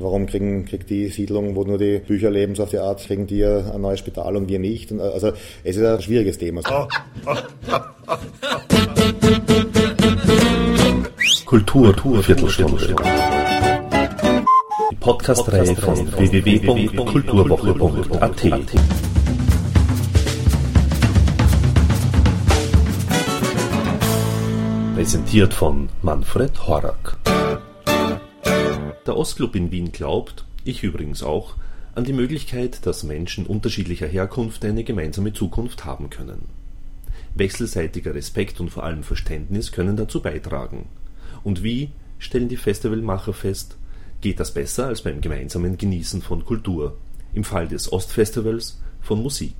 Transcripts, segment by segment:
Warum kriegen, kriegt die Siedlung, wo nur die Bücher leben, so auf die Art, kriegen die ein neues Spital und wir nicht? Und also es ist ein schwieriges Thema. Kultur, Kultur Viertelstunde. Die Podcast-Reihe von www.kulturwoche.at. Präsentiert von Manfred Horak. Der Ostclub in Wien glaubt, ich übrigens auch, an die Möglichkeit, dass Menschen unterschiedlicher Herkunft eine gemeinsame Zukunft haben können. Wechselseitiger Respekt und vor allem Verständnis können dazu beitragen. Und wie, stellen die Festivalmacher fest, geht das besser als beim gemeinsamen Genießen von Kultur, im Fall des Ostfestivals von Musik.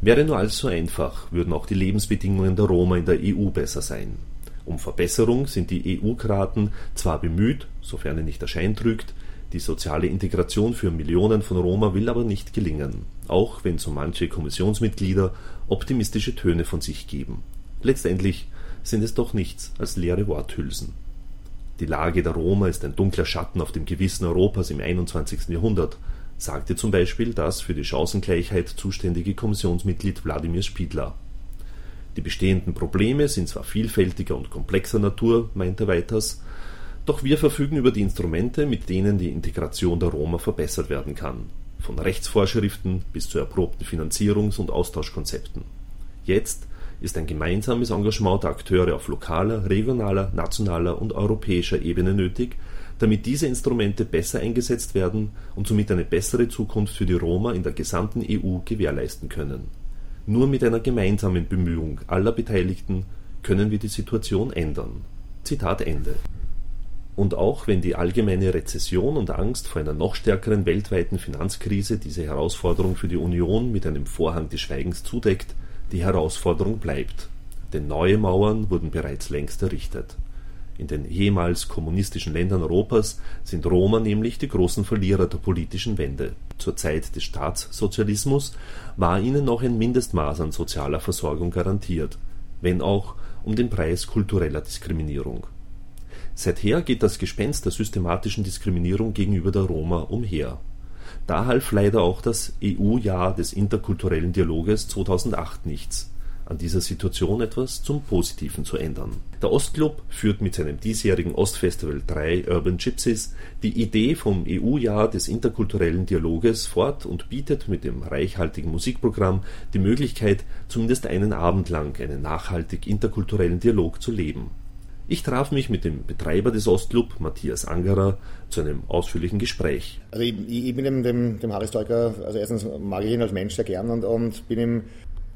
Wäre nur alles so einfach, würden auch die Lebensbedingungen der Roma in der EU besser sein. Um Verbesserung sind die EU-Kraten zwar bemüht, sofern er nicht der Schein die soziale Integration für Millionen von Roma will aber nicht gelingen, auch wenn so manche Kommissionsmitglieder optimistische Töne von sich geben. Letztendlich sind es doch nichts als leere Worthülsen. Die Lage der Roma ist ein dunkler Schatten auf dem Gewissen Europas im 21. Jahrhundert, sagte zum Beispiel das für die Chancengleichheit zuständige Kommissionsmitglied Wladimir Spiedler. Die bestehenden Probleme sind zwar vielfältiger und komplexer Natur, meint er weiters, doch wir verfügen über die Instrumente, mit denen die Integration der Roma verbessert werden kann, von Rechtsvorschriften bis zu erprobten Finanzierungs- und Austauschkonzepten. Jetzt ist ein gemeinsames Engagement der Akteure auf lokaler, regionaler, nationaler und europäischer Ebene nötig, damit diese Instrumente besser eingesetzt werden und somit eine bessere Zukunft für die Roma in der gesamten EU gewährleisten können nur mit einer gemeinsamen Bemühung aller Beteiligten können wir die Situation ändern. Zitat Ende. Und auch wenn die allgemeine Rezession und Angst vor einer noch stärkeren weltweiten Finanzkrise diese Herausforderung für die Union mit einem Vorhang des Schweigens zudeckt, die Herausforderung bleibt. Denn neue Mauern wurden bereits längst errichtet in den ehemals kommunistischen Ländern Europas sind Roma nämlich die großen Verlierer der politischen Wende. Zur Zeit des Staatssozialismus war ihnen noch ein Mindestmaß an sozialer Versorgung garantiert, wenn auch um den Preis kultureller Diskriminierung. Seither geht das Gespenst der systematischen Diskriminierung gegenüber der Roma umher. Da half leider auch das EU-Jahr des interkulturellen Dialoges 2008 nichts an dieser Situation etwas zum Positiven zu ändern. Der Ostclub führt mit seinem diesjährigen Ostfestival 3 Urban Gypsies die Idee vom EU-Jahr des interkulturellen Dialoges fort und bietet mit dem reichhaltigen Musikprogramm die Möglichkeit, zumindest einen Abend lang einen nachhaltig interkulturellen Dialog zu leben. Ich traf mich mit dem Betreiber des Ostclub, Matthias Angerer, zu einem ausführlichen Gespräch. Also ich, ich bin dem, dem, dem Harry Stoiker, also erstens mag ich ihn als Mensch sehr gern und, und bin ihm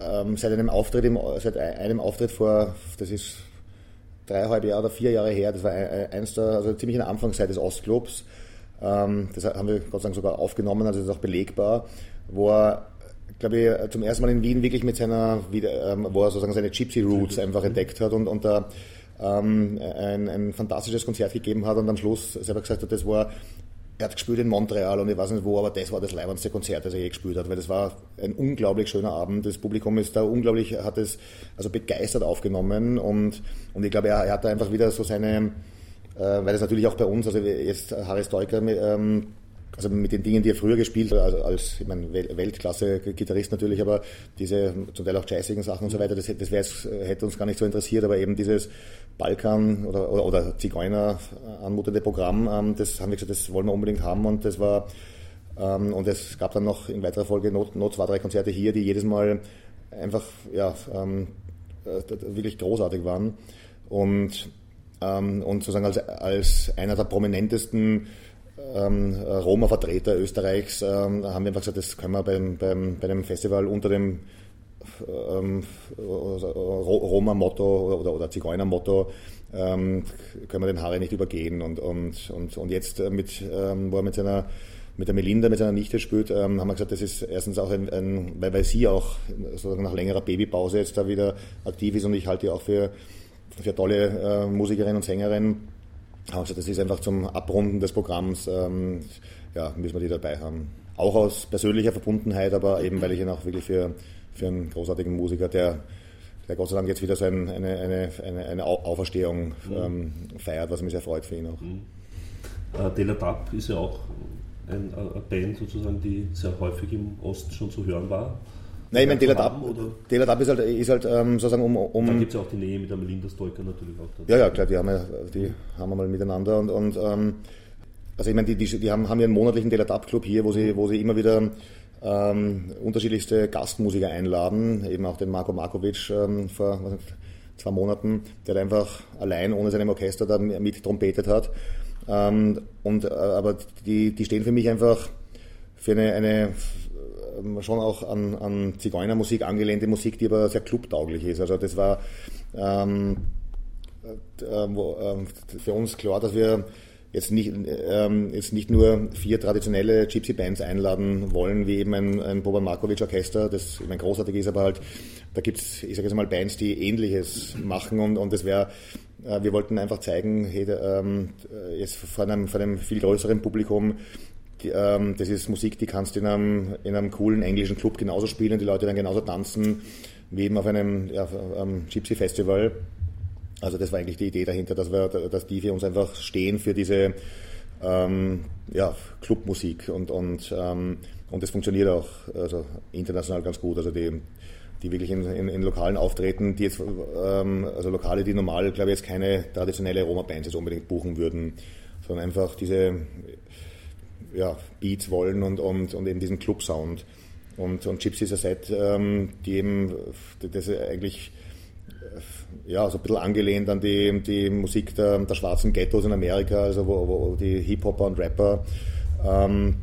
ähm, seit einem Auftritt, im, seit einem Auftritt vor, das ist dreieinhalb Jahre oder vier Jahre her, das war eins der, also ziemlich in der Anfangszeit des Ostclubs. Ähm, das haben wir Gott sei Dank sogar aufgenommen, also das ist auch belegbar, wo er, glaube ich, zum ersten Mal in Wien wirklich mit seiner, ähm, wo er sozusagen seine Gypsy Roots einfach entdeckt hat und, und da ähm, ein, ein fantastisches Konzert gegeben hat und am Schluss selber gesagt hat, das war er hat gespielt in Montreal und ich weiß nicht wo, aber das war das leibendste Konzert, das er je gespielt hat, weil das war ein unglaublich schöner Abend. Das Publikum ist da unglaublich, hat es also begeistert aufgenommen und, und ich glaube, er, er hat da einfach wieder so seine, äh, weil das natürlich auch bei uns, also jetzt Harry Stoiker, ähm, also mit den Dingen, die er früher gespielt hat, also als ich meine, Weltklasse-Gitarrist natürlich, aber diese zum Teil auch jazzigen Sachen und so weiter, das, das hätte uns gar nicht so interessiert, aber eben dieses Balkan oder, oder, oder Zigeuner anmutende Programm, ähm, das haben wir gesagt, das wollen wir unbedingt haben und das war ähm, und es gab dann noch in weiterer Folge noch, noch zwei, drei Konzerte hier, die jedes Mal einfach ja, ähm, äh, wirklich großartig waren. Und, und sozusagen als, als einer der prominentesten ähm, Roma-Vertreter Österreichs ähm, haben einfach gesagt, das können wir beim, beim, bei dem Festival unter dem ähm, Roma-Motto oder, oder Zigeuner-Motto ähm, können wir den Harry nicht übergehen. Und, und, und, und jetzt, äh, mit, ähm, wo er mit seiner mit der Melinda, mit seiner Nichte spielt, ähm, haben wir gesagt, das ist erstens auch ein, ein weil, weil sie auch sozusagen nach längerer Babypause jetzt da wieder aktiv ist und ich halte die auch für, für tolle äh, Musikerin und Sängerin also das ist einfach zum Abrunden des Programms, ähm, ja, müssen wir die dabei haben. Auch aus persönlicher Verbundenheit, aber eben weil ich ihn auch wirklich für, für einen großartigen Musiker, der, der Gott sei Dank jetzt wieder so ein, eine, eine, eine, eine Auferstehung ähm, feiert, was mich sehr freut für ihn auch. Mhm. Äh, ist ja auch ein, eine Band sozusagen, die sehr häufig im Osten schon zu hören war. Nein, ich meine, Dela Dab ist halt, ist halt ähm, sozusagen um. um Dann gibt es ja auch die Nähe mit der Melinda Stolker natürlich auch. Ja, ja, klar, die haben, ja, die haben wir mal miteinander und, und ähm, also ich meine, die, die, die haben, haben ja einen monatlichen Dela Dab Club hier, wo sie, wo sie immer wieder ähm, unterschiedlichste Gastmusiker einladen, eben auch den Marko Markovic ähm, vor was, zwei Monaten, der einfach allein ohne seinem Orchester da mit trompetet hat. Ähm, und, äh, aber die, die stehen für mich einfach für eine, eine schon auch an, an Zigeunermusik angelehnte Musik, die aber sehr clubtauglich ist. Also das war ähm, äh, äh, für uns klar, dass wir jetzt nicht, ähm, jetzt nicht nur vier traditionelle Gypsy-Bands einladen wollen, wie eben ein, ein Boban Markovic-Orchester, das ich meine, großartig ist, aber halt, da gibt es, ich sage jetzt mal, Bands, die Ähnliches machen und, und das wäre, äh, wir wollten einfach zeigen, hey, ähm, jetzt vor einem, vor einem viel größeren Publikum, ähm, das ist Musik, die kannst du in einem, in einem coolen englischen Club genauso spielen, die Leute dann genauso tanzen, wie eben auf einem, ja, einem Gypsy-Festival. Also das war eigentlich die Idee dahinter, dass, wir, dass die für uns einfach stehen für diese ähm, ja, Clubmusik und, und, ähm, und das funktioniert auch also international ganz gut. Also die, die wirklich in, in, in Lokalen auftreten, die jetzt, ähm, also Lokale, die normal, glaube ich, jetzt keine traditionelle Roma-Bands jetzt unbedingt buchen würden, sondern einfach diese ja, Beats wollen und, und, und eben diesen Club-Sound. Und, und Gypsy ist ein Set, ähm, die eben das eigentlich ja, so ein bisschen angelehnt an die, die Musik der, der schwarzen Ghettos in Amerika, also wo, wo die Hip-Hopper und Rapper, ähm,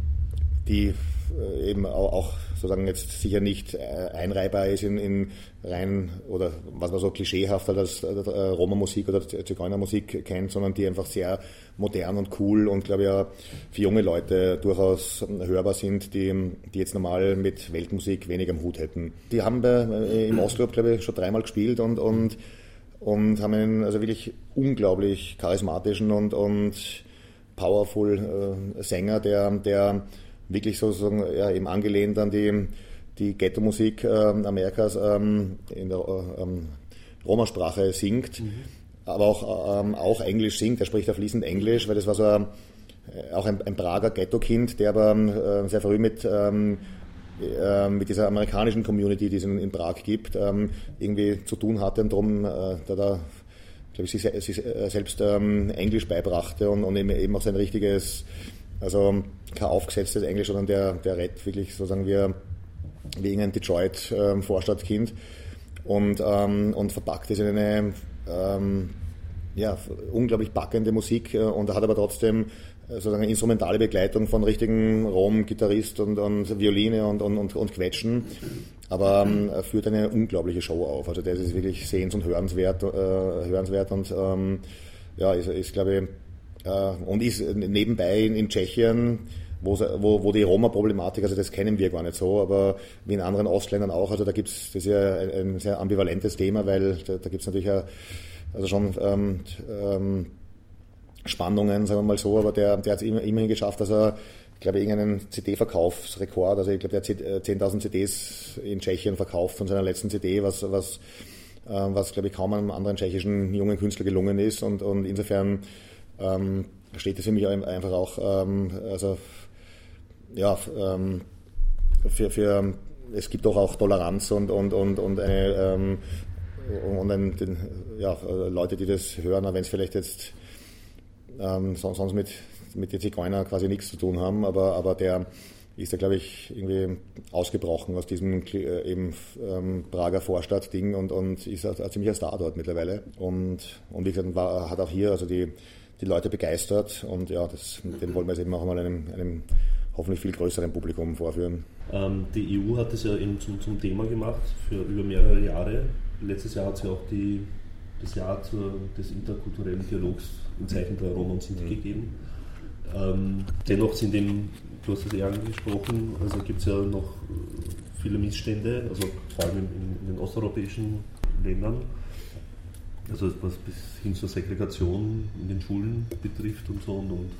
die äh, eben auch sozusagen jetzt sicher nicht äh, einreihbar ist in, in rein oder was man so klischeehaft als äh, Roma-Musik oder Zigeunermusik kennt, sondern die einfach sehr modern und cool und glaube ich ja für junge Leute durchaus hörbar sind, die, die jetzt normal mit Weltmusik wenig am Hut hätten. Die haben bei, im Ostclub glaube ich schon dreimal gespielt und, und, und haben einen also wirklich unglaublich charismatischen und, und powerful äh, Sänger, der, der wirklich sozusagen ja, eben angelehnt an die, die Ghetto-Musik äh, Amerikas ähm, in der äh, ähm, Roma-Sprache singt, mhm. aber auch, ähm, auch Englisch singt. Er spricht ja fließend Englisch, weil das war so ein, äh, auch ein, ein Prager Ghetto-Kind, der aber äh, sehr früh mit ähm, äh, mit dieser amerikanischen Community, die es in, Prag gibt, ähm, irgendwie zu tun hatte und darum, äh, da da glaube ich, sich, sich selbst ähm, Englisch beibrachte und, und eben auch sein richtiges also kein aufgesetztes Englisch, sondern der, der redet wirklich sozusagen wie, wie irgendein Detroit-Vorstadtkind und, ähm, und verpackt es in eine ähm, ja, unglaublich packende Musik äh, und hat aber trotzdem äh, sozusagen eine instrumentale Begleitung von richtigen Rom-Gitarrist und, und Violine und, und, und, und Quetschen. Aber ähm, er führt eine unglaubliche Show auf. Also das ist wirklich sehens- und hörenswert, äh, hörenswert und ähm, ja, ist, ist glaube ich, und ist nebenbei in, in Tschechien, wo, wo, die Roma-Problematik, also das kennen wir gar nicht so, aber wie in anderen Ostländern auch, also da gibt es, das ist ja ein, ein, sehr ambivalentes Thema, weil da, da gibt es natürlich ja, also schon ähm, ähm, Spannungen, sagen wir mal so, aber der, der hat es immer, immerhin geschafft, dass er, ich glaube, irgendeinen CD-Verkaufsrekord, also ich glaube, der hat 10.000 CDs in Tschechien verkauft von seiner letzten CD, was, was, äh, was glaube ich, kaum einem anderen tschechischen jungen Künstler gelungen ist und, und insofern ähm, steht es für mich einfach auch, ähm, also ja, ähm, für, für, es gibt doch auch Toleranz und, und, und, und eine, ähm, und ein, den, ja, Leute, die das hören, wenn es vielleicht jetzt ähm, sonst mit, mit den Zigeuner quasi nichts zu tun haben, aber, aber der ist ja, glaube ich, irgendwie ausgebrochen aus diesem äh, eben ähm, Prager Vorstadt-Ding und, und ist ein, ein ziemlicher Star dort mittlerweile. Und, und wie gesagt, war, hat auch hier also die, die Leute begeistert und ja, das, den wollen wir jetzt eben auch mal einem, einem hoffentlich viel größeren Publikum vorführen. Ähm, die EU hat das ja eben zum, zum Thema gemacht für über mehrere Jahre. Letztes Jahr hat sie auch die, das Jahr zur, des interkulturellen Dialogs im Zeichen der Roma und Sinti mhm. gegeben. Ähm, dennoch sind eben, du hast es ja angesprochen, also gibt es ja noch viele Missstände, also vor allem in, in den osteuropäischen Ländern also was bis hin zur Segregation in den Schulen betrifft und so und, und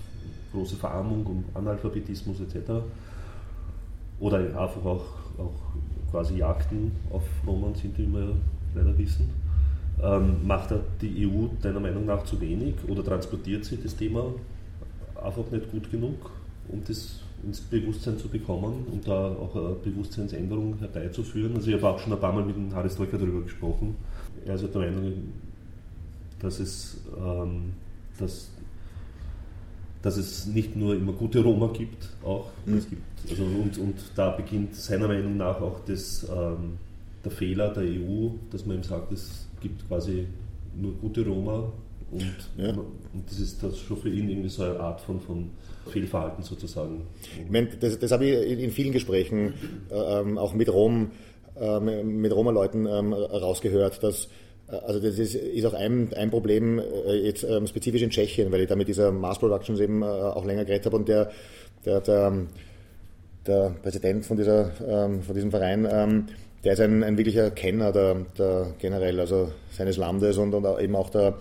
große Verarmung und Analphabetismus etc. Oder einfach auch, auch quasi Jagden auf Roma und Sinti, wie wir leider wissen. Ähm, macht die EU deiner Meinung nach zu wenig oder transportiert sie das Thema einfach nicht gut genug, um das ins Bewusstsein zu bekommen und da auch eine Bewusstseinsänderung herbeizuführen. Also ich habe auch schon ein paar Mal mit dem Harris Troika darüber gesprochen. Er ist halt der Meinung, dass es, ähm, dass, dass es nicht nur immer gute Roma gibt, auch mhm. es gibt, also und, und da beginnt seiner Meinung nach auch das, ähm, der Fehler der EU, dass man ihm sagt, es gibt quasi nur gute Roma und, ja. und das ist das schon für ihn irgendwie so eine Art von, von Fehlverhalten sozusagen. Ich meine, das, das habe ich in vielen Gesprächen äh, ähm, auch mit Rom, äh, mit Roma-Leuten ähm, rausgehört, dass also das ist, ist auch ein, ein Problem äh, jetzt ähm, spezifisch in Tschechien, weil ich da mit dieser Mass Productions eben äh, auch länger geredet habe und der, der, der, der Präsident von, dieser, ähm, von diesem Verein, ähm, der ist ein, ein wirklicher Kenner der, der generell, also seines Landes und, und eben auch der,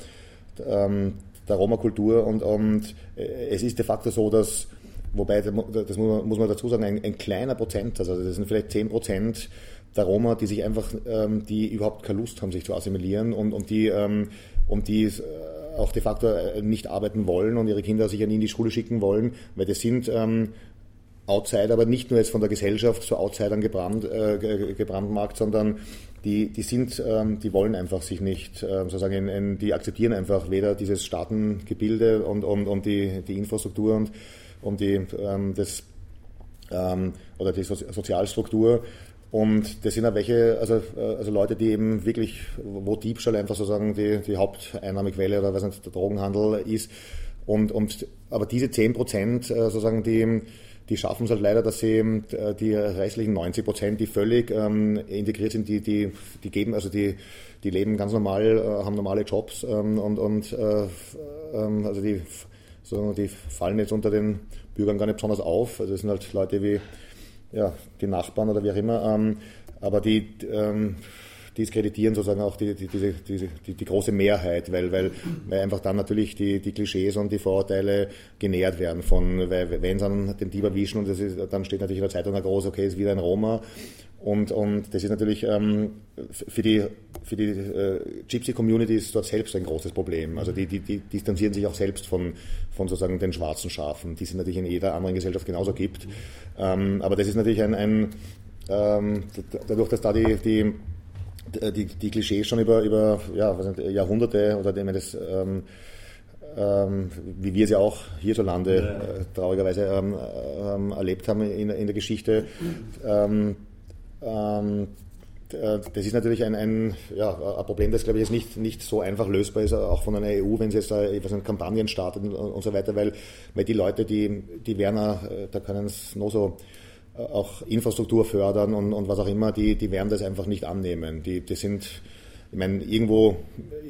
der, ähm, der Roma-Kultur und, und es ist de facto so, dass, wobei, das muss man dazu sagen, ein, ein kleiner Prozent, also das sind vielleicht 10 Prozent der Roma, die sich einfach, ähm, die überhaupt keine Lust haben, sich zu assimilieren und, und die, ähm, und die äh, auch de facto äh, nicht arbeiten wollen und ihre Kinder sicher nie in die Schule schicken wollen, weil das sind ähm, Outsider, aber nicht nur jetzt von der Gesellschaft zu Outsidern gebrannt, äh, gebrandmarkt, sondern die, die sind, ähm, die wollen einfach sich nicht, äh, sozusagen, in, in, die akzeptieren einfach weder dieses Staatengebilde und, und, und die, die Infrastruktur und, und die, ähm, das, ähm, oder die so Sozialstruktur und das sind auch welche, also, äh, also Leute, die eben wirklich, wo Diebstahl einfach sozusagen die, die Haupteinnahmequelle oder was nicht, der Drogenhandel ist. Und, und, aber diese 10 Prozent äh, sozusagen, die, die schaffen es halt leider, dass sie äh, die restlichen 90 Prozent, die völlig ähm, integriert sind, die, die, die geben, also die, die leben ganz normal, haben normale Jobs ähm, und, und äh, ähm, also die, so, die fallen jetzt unter den Bürgern gar nicht besonders auf. Also das sind halt Leute wie ja, die Nachbarn oder wie auch immer, ähm, aber die ähm, diskreditieren sozusagen auch die, die, diese, diese, die, die große Mehrheit, weil, weil, weil einfach dann natürlich die, die Klischees und die Vorurteile genährt werden von, weil, wenn sie dann den Dieb erwischen und ist, dann steht natürlich in der Zeitung groß, okay, ist wieder ein Roma und, und das ist natürlich ähm, für die, für die äh, Gypsy-Community ist dort selbst ein großes Problem. Also die, die, die distanzieren sich auch selbst von, von sozusagen den schwarzen Schafen, die es natürlich in jeder anderen Gesellschaft genauso gibt. Ähm, aber das ist natürlich ein, ein ähm, dadurch, dass da die, die, die, die Klischees schon über, über ja, nicht, Jahrhunderte oder ich das ähm, ähm, wie wir sie auch hierzulande ja. äh, traurigerweise ähm, ähm, erlebt haben in, in der Geschichte, ähm, äh, das ist natürlich ein, ein, ja, ein Problem, das glaube ich jetzt nicht, nicht so einfach lösbar ist, auch von einer EU, wenn sie jetzt da was Kampagnen startet und, und, so weiter, weil, weil die Leute, die, die Werner, äh, da können es nur so äh, auch Infrastruktur fördern und, und was auch immer, die, die werden das einfach nicht annehmen. Die, die sind, ich meine, irgendwo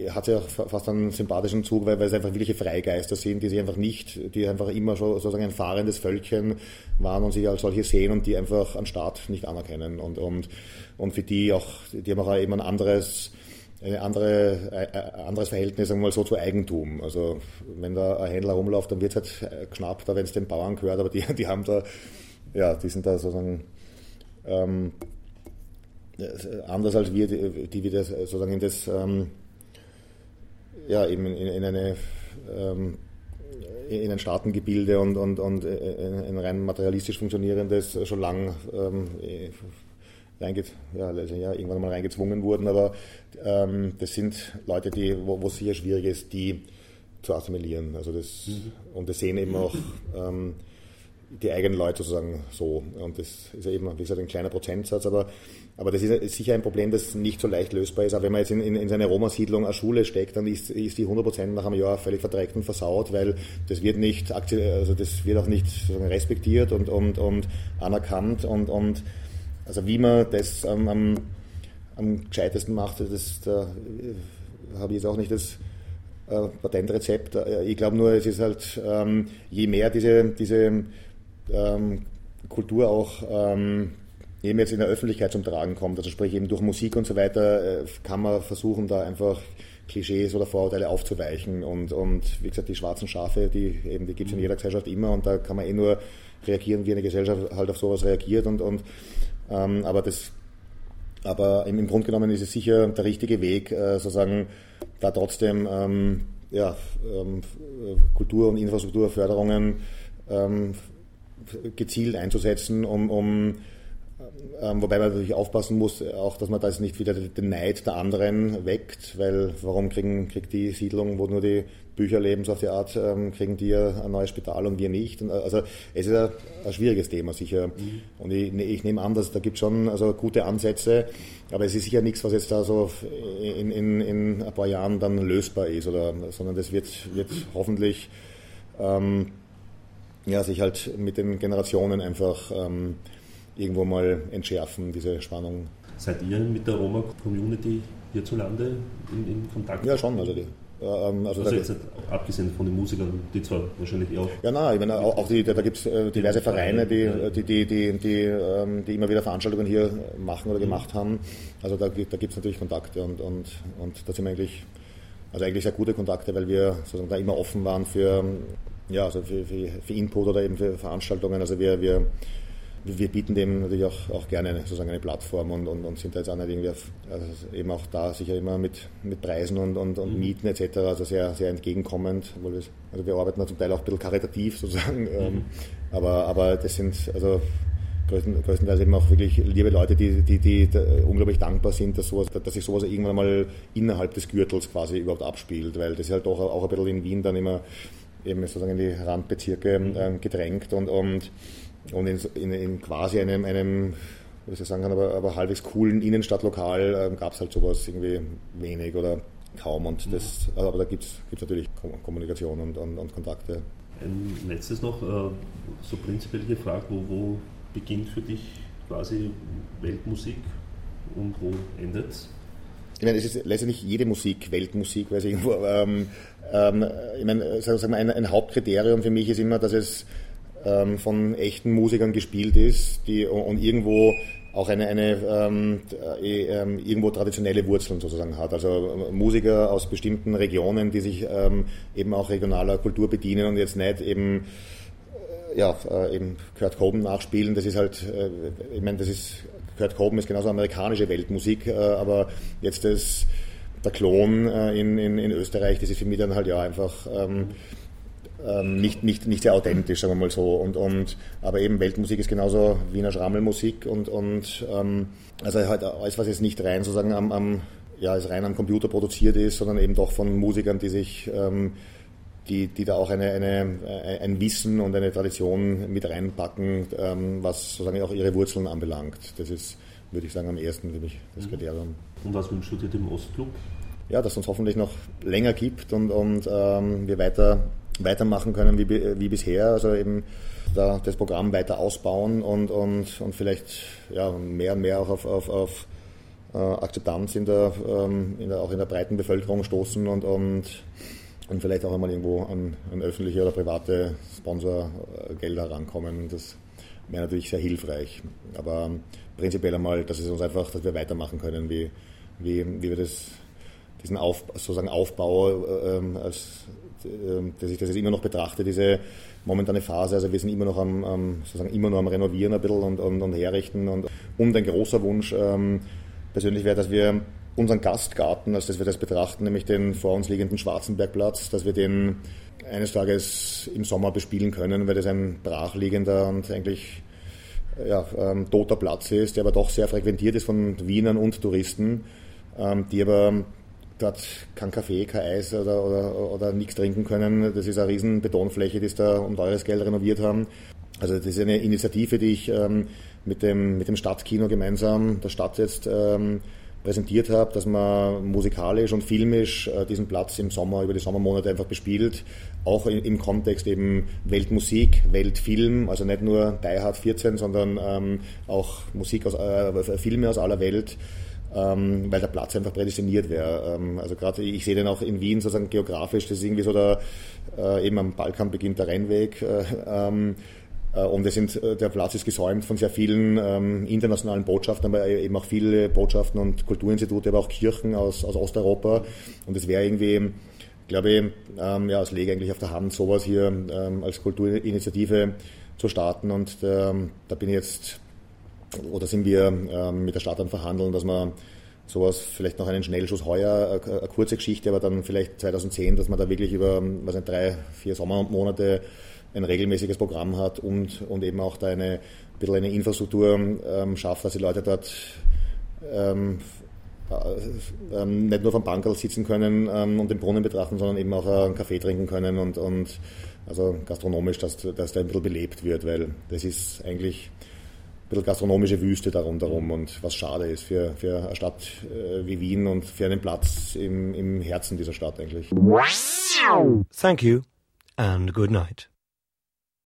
hat es ja fast einen sympathischen Zug, weil, weil es einfach wirkliche Freigeister sind, die sich einfach nicht, die einfach immer schon sozusagen ein fahrendes Völkchen waren und sich als solche sehen und die einfach einen Staat nicht anerkennen. Und, und, und für die auch, die haben auch eben ein anderes, ein andere, ein anderes Verhältnis sagen wir mal so zu Eigentum. Also wenn da ein Händler rumläuft, dann wird es halt knapp, da wenn es den Bauern gehört, aber die, die haben da, ja, die sind da sozusagen ähm, anders als wir, die, die wir das sozusagen in das, ähm, ja, eben in, in eine, ähm, in ein Staatengebilde und, und, und in ein rein materialistisch funktionierendes schon lang ähm, reinge ja, ja, irgendwann mal reingezwungen wurden, aber ähm, das sind Leute, die, wo, wo es sicher schwierig ist, die zu assimilieren. Also das, mhm. Und das sehen eben auch ähm, die eigenen Leute sozusagen so. Und das ist ja eben, wie gesagt, ein kleiner Prozentsatz, aber, aber das ist sicher ein Problem, das nicht so leicht lösbar ist. Aber wenn man jetzt in, in, in seine Roma-Siedlung eine Schule steckt, dann ist, ist die 100% nach einem Jahr völlig verdreckt und versaut, weil das wird nicht, also das wird auch nicht respektiert und, und, und anerkannt und, und also wie man das am, am, am gescheitesten macht, das, da habe ich jetzt auch nicht das äh, Patentrezept. Äh, ich glaube nur, es ist halt, ähm, je mehr diese, diese ähm, Kultur auch ähm, eben jetzt in der Öffentlichkeit zum Tragen kommt, also sprich eben durch Musik und so weiter, äh, kann man versuchen, da einfach Klischees oder Vorurteile aufzuweichen. Und, und wie gesagt, die schwarzen Schafe, die eben, die gibt es in jeder Gesellschaft immer und da kann man eh nur reagieren, wie eine Gesellschaft halt auf sowas reagiert und, und ähm, aber das aber im, im Grunde genommen ist es sicher der richtige Weg, äh, sozusagen da trotzdem ähm, ja, ähm, Kultur- und Infrastrukturförderungen ähm, gezielt einzusetzen, um, um ähm, wobei man natürlich aufpassen muss, auch dass man da jetzt nicht wieder den Neid der anderen weckt, weil warum kriegen, kriegt die Siedlung, wo nur die Bücher leben, so auf die Art, ähm, kriegen die ein neues Spital und wir nicht. Und, also es ist ein, ein schwieriges Thema sicher. Mhm. Und ich, ich, nehme an, dass da gibt schon also gute Ansätze, aber es ist sicher nichts, was jetzt da so in, in, in ein paar Jahren dann lösbar ist, oder, sondern das wird, wird hoffentlich ähm, ja, sich halt mit den Generationen einfach ähm, irgendwo mal entschärfen, diese Spannung. Seid ihr mit der Roma-Community hierzulande in, in Kontakt? Ja, schon. Also, die, ähm, also, also jetzt abgesehen von den Musikern, die zwar wahrscheinlich auch. Ja, nein, ich meine, auch, die, da, gibt es äh, diverse Vereine, die, die, die, die, die, ähm, die, immer wieder Veranstaltungen hier machen oder gemacht haben. Also da, da gibt es natürlich Kontakte und, und, und da sind wir eigentlich, also eigentlich sehr gute Kontakte, weil wir sozusagen da immer offen waren für, ja, also für, für, für Input oder eben für Veranstaltungen. Also wir, wir wir bieten dem natürlich auch, auch gerne eine, sozusagen eine Plattform und, und, und sind da jetzt auch nicht irgendwie auf, also eben auch da sicher immer mit, mit Preisen und, und, und mhm. Mieten etc. Also sehr, sehr entgegenkommend. Obwohl wir, also wir arbeiten da zum Teil auch ein bisschen karitativ sozusagen. Ähm, mhm. aber, aber das sind also größtenteils eben auch wirklich liebe Leute, die, die, die, die unglaublich dankbar sind, dass, sowas, dass sich sowas irgendwann mal innerhalb des Gürtels quasi überhaupt abspielt, weil das ist halt doch auch ein bisschen in Wien dann immer eben sozusagen in die Randbezirke mhm. ähm, gedrängt und, und und in, in, in quasi einem, einem wie ich sagen kann, aber, aber halbwegs coolen Innenstadtlokal ähm, gab es halt sowas irgendwie wenig oder kaum. Und das, mhm. aber da gibt es natürlich Kommunikation und, und, und, Kontakte. Ein letztes noch, äh, so prinzipiell gefragt, wo, wo beginnt für dich quasi Weltmusik und wo endet es? Ich meine, es ist letztendlich jede Musik Weltmusik, weil es irgendwo, ähm, ähm, ich meine, sagen wir mal, ein, ein Hauptkriterium für mich ist immer, dass es ähm, von echten Musikern gespielt ist die, und irgendwo auch eine, eine ähm, äh, ähm, irgendwo traditionelle Wurzeln sozusagen hat. Also äh, Musiker aus bestimmten Regionen, die sich ähm, eben auch regionaler Kultur bedienen und jetzt nicht eben äh, ja, äh, eben Kurt Cobain nachspielen. Das ist halt, äh, ich meine, das ist Kurt Cobain ist genauso amerikanische Weltmusik, äh, aber jetzt das der Klon in, in, in Österreich, das ist für mich dann halt ja einfach ähm, ähm, nicht, nicht, nicht sehr authentisch, sagen wir mal so. Und, und, aber eben Weltmusik ist genauso Wiener Schrammelmusik und, und ähm, also halt alles, was jetzt nicht rein sozusagen am, am ja, als rein am Computer produziert ist, sondern eben doch von Musikern, die sich ähm, die, die da auch eine, eine, ein Wissen und eine Tradition mit reinpacken, ähm, was sozusagen auch ihre Wurzeln anbelangt. Das ist, würde ich sagen, am ersten für mich das mhm. Kriterium. Und was wünschst du dir dem Ostclub? Ja, dass es uns hoffentlich noch länger gibt und, und ähm, wir weiter weitermachen können wie, wie bisher. Also eben da das Programm weiter ausbauen und, und, und vielleicht ja, mehr und mehr auch auf, auf, auf äh, Akzeptanz in der, ähm, in der, auch in der breiten Bevölkerung stoßen und, und, und vielleicht auch einmal irgendwo an, an öffentliche oder private Sponsorgelder rankommen. Das wäre natürlich sehr hilfreich. Aber prinzipiell einmal, dass es uns einfach, dass wir weitermachen können, wie, wie, wie wir das, diesen Auf, sozusagen Aufbau äh, ähm, als dass ich das jetzt immer noch betrachte, diese momentane Phase. Also wir sind immer noch am, am sozusagen immer noch am Renovieren ein bisschen und, und, und herrichten. Und, und ein großer Wunsch ähm, persönlich wäre, dass wir unseren Gastgarten, also dass wir das betrachten, nämlich den vor uns liegenden Schwarzenbergplatz, dass wir den eines Tages im Sommer bespielen können, weil das ein brachliegender und eigentlich ja, ähm, toter Platz ist, der aber doch sehr frequentiert ist von Wienern und Touristen, ähm, die aber dort kein Kaffee, kein Eis oder, oder, oder nichts trinken können. Das ist eine riesen Betonfläche, die sie da um teures Geld renoviert haben. Also das ist eine Initiative, die ich ähm, mit, dem, mit dem Stadtkino gemeinsam der Stadt jetzt ähm, präsentiert habe, dass man musikalisch und filmisch äh, diesen Platz im Sommer, über die Sommermonate einfach bespielt, auch in, im Kontext eben Weltmusik, Weltfilm, also nicht nur Die Hard 14, sondern ähm, auch Musik aus, äh, Filme aus aller Welt ähm, weil der Platz einfach prädestiniert wäre. Ähm, also gerade ich sehe den auch in Wien sozusagen geografisch, das ist irgendwie so der, äh, eben am Balkan beginnt der Rennweg. Äh, ähm, äh, und sind, äh, der Platz ist gesäumt von sehr vielen ähm, internationalen Botschaften, aber eben auch viele Botschaften und Kulturinstitute, aber auch Kirchen aus, aus Osteuropa. Und es wäre irgendwie, glaube ich, ähm, ja, es lege eigentlich auf der Hand, sowas hier ähm, als Kulturinitiative zu starten. Und ähm, da bin ich jetzt oder sind wir ähm, mit der Stadt am Verhandeln, dass wir sowas, vielleicht noch einen Schnellschuss heuer, eine, eine kurze Geschichte, aber dann vielleicht 2010, dass man da wirklich über was nicht, drei, vier Sommermonate ein regelmäßiges Programm hat und, und eben auch da eine, ein bisschen eine Infrastruktur ähm, schafft, dass die Leute dort ähm, äh, ähm, nicht nur vom Bankerl sitzen können ähm, und den Brunnen betrachten, sondern eben auch einen Kaffee trinken können und, und also gastronomisch, dass, dass da ein bisschen belebt wird, weil das ist eigentlich bisschen gastronomische Wüste da rundherum und was schade ist für, für eine Stadt äh, wie Wien und für einen Platz im, im Herzen dieser Stadt eigentlich. Thank you and good night.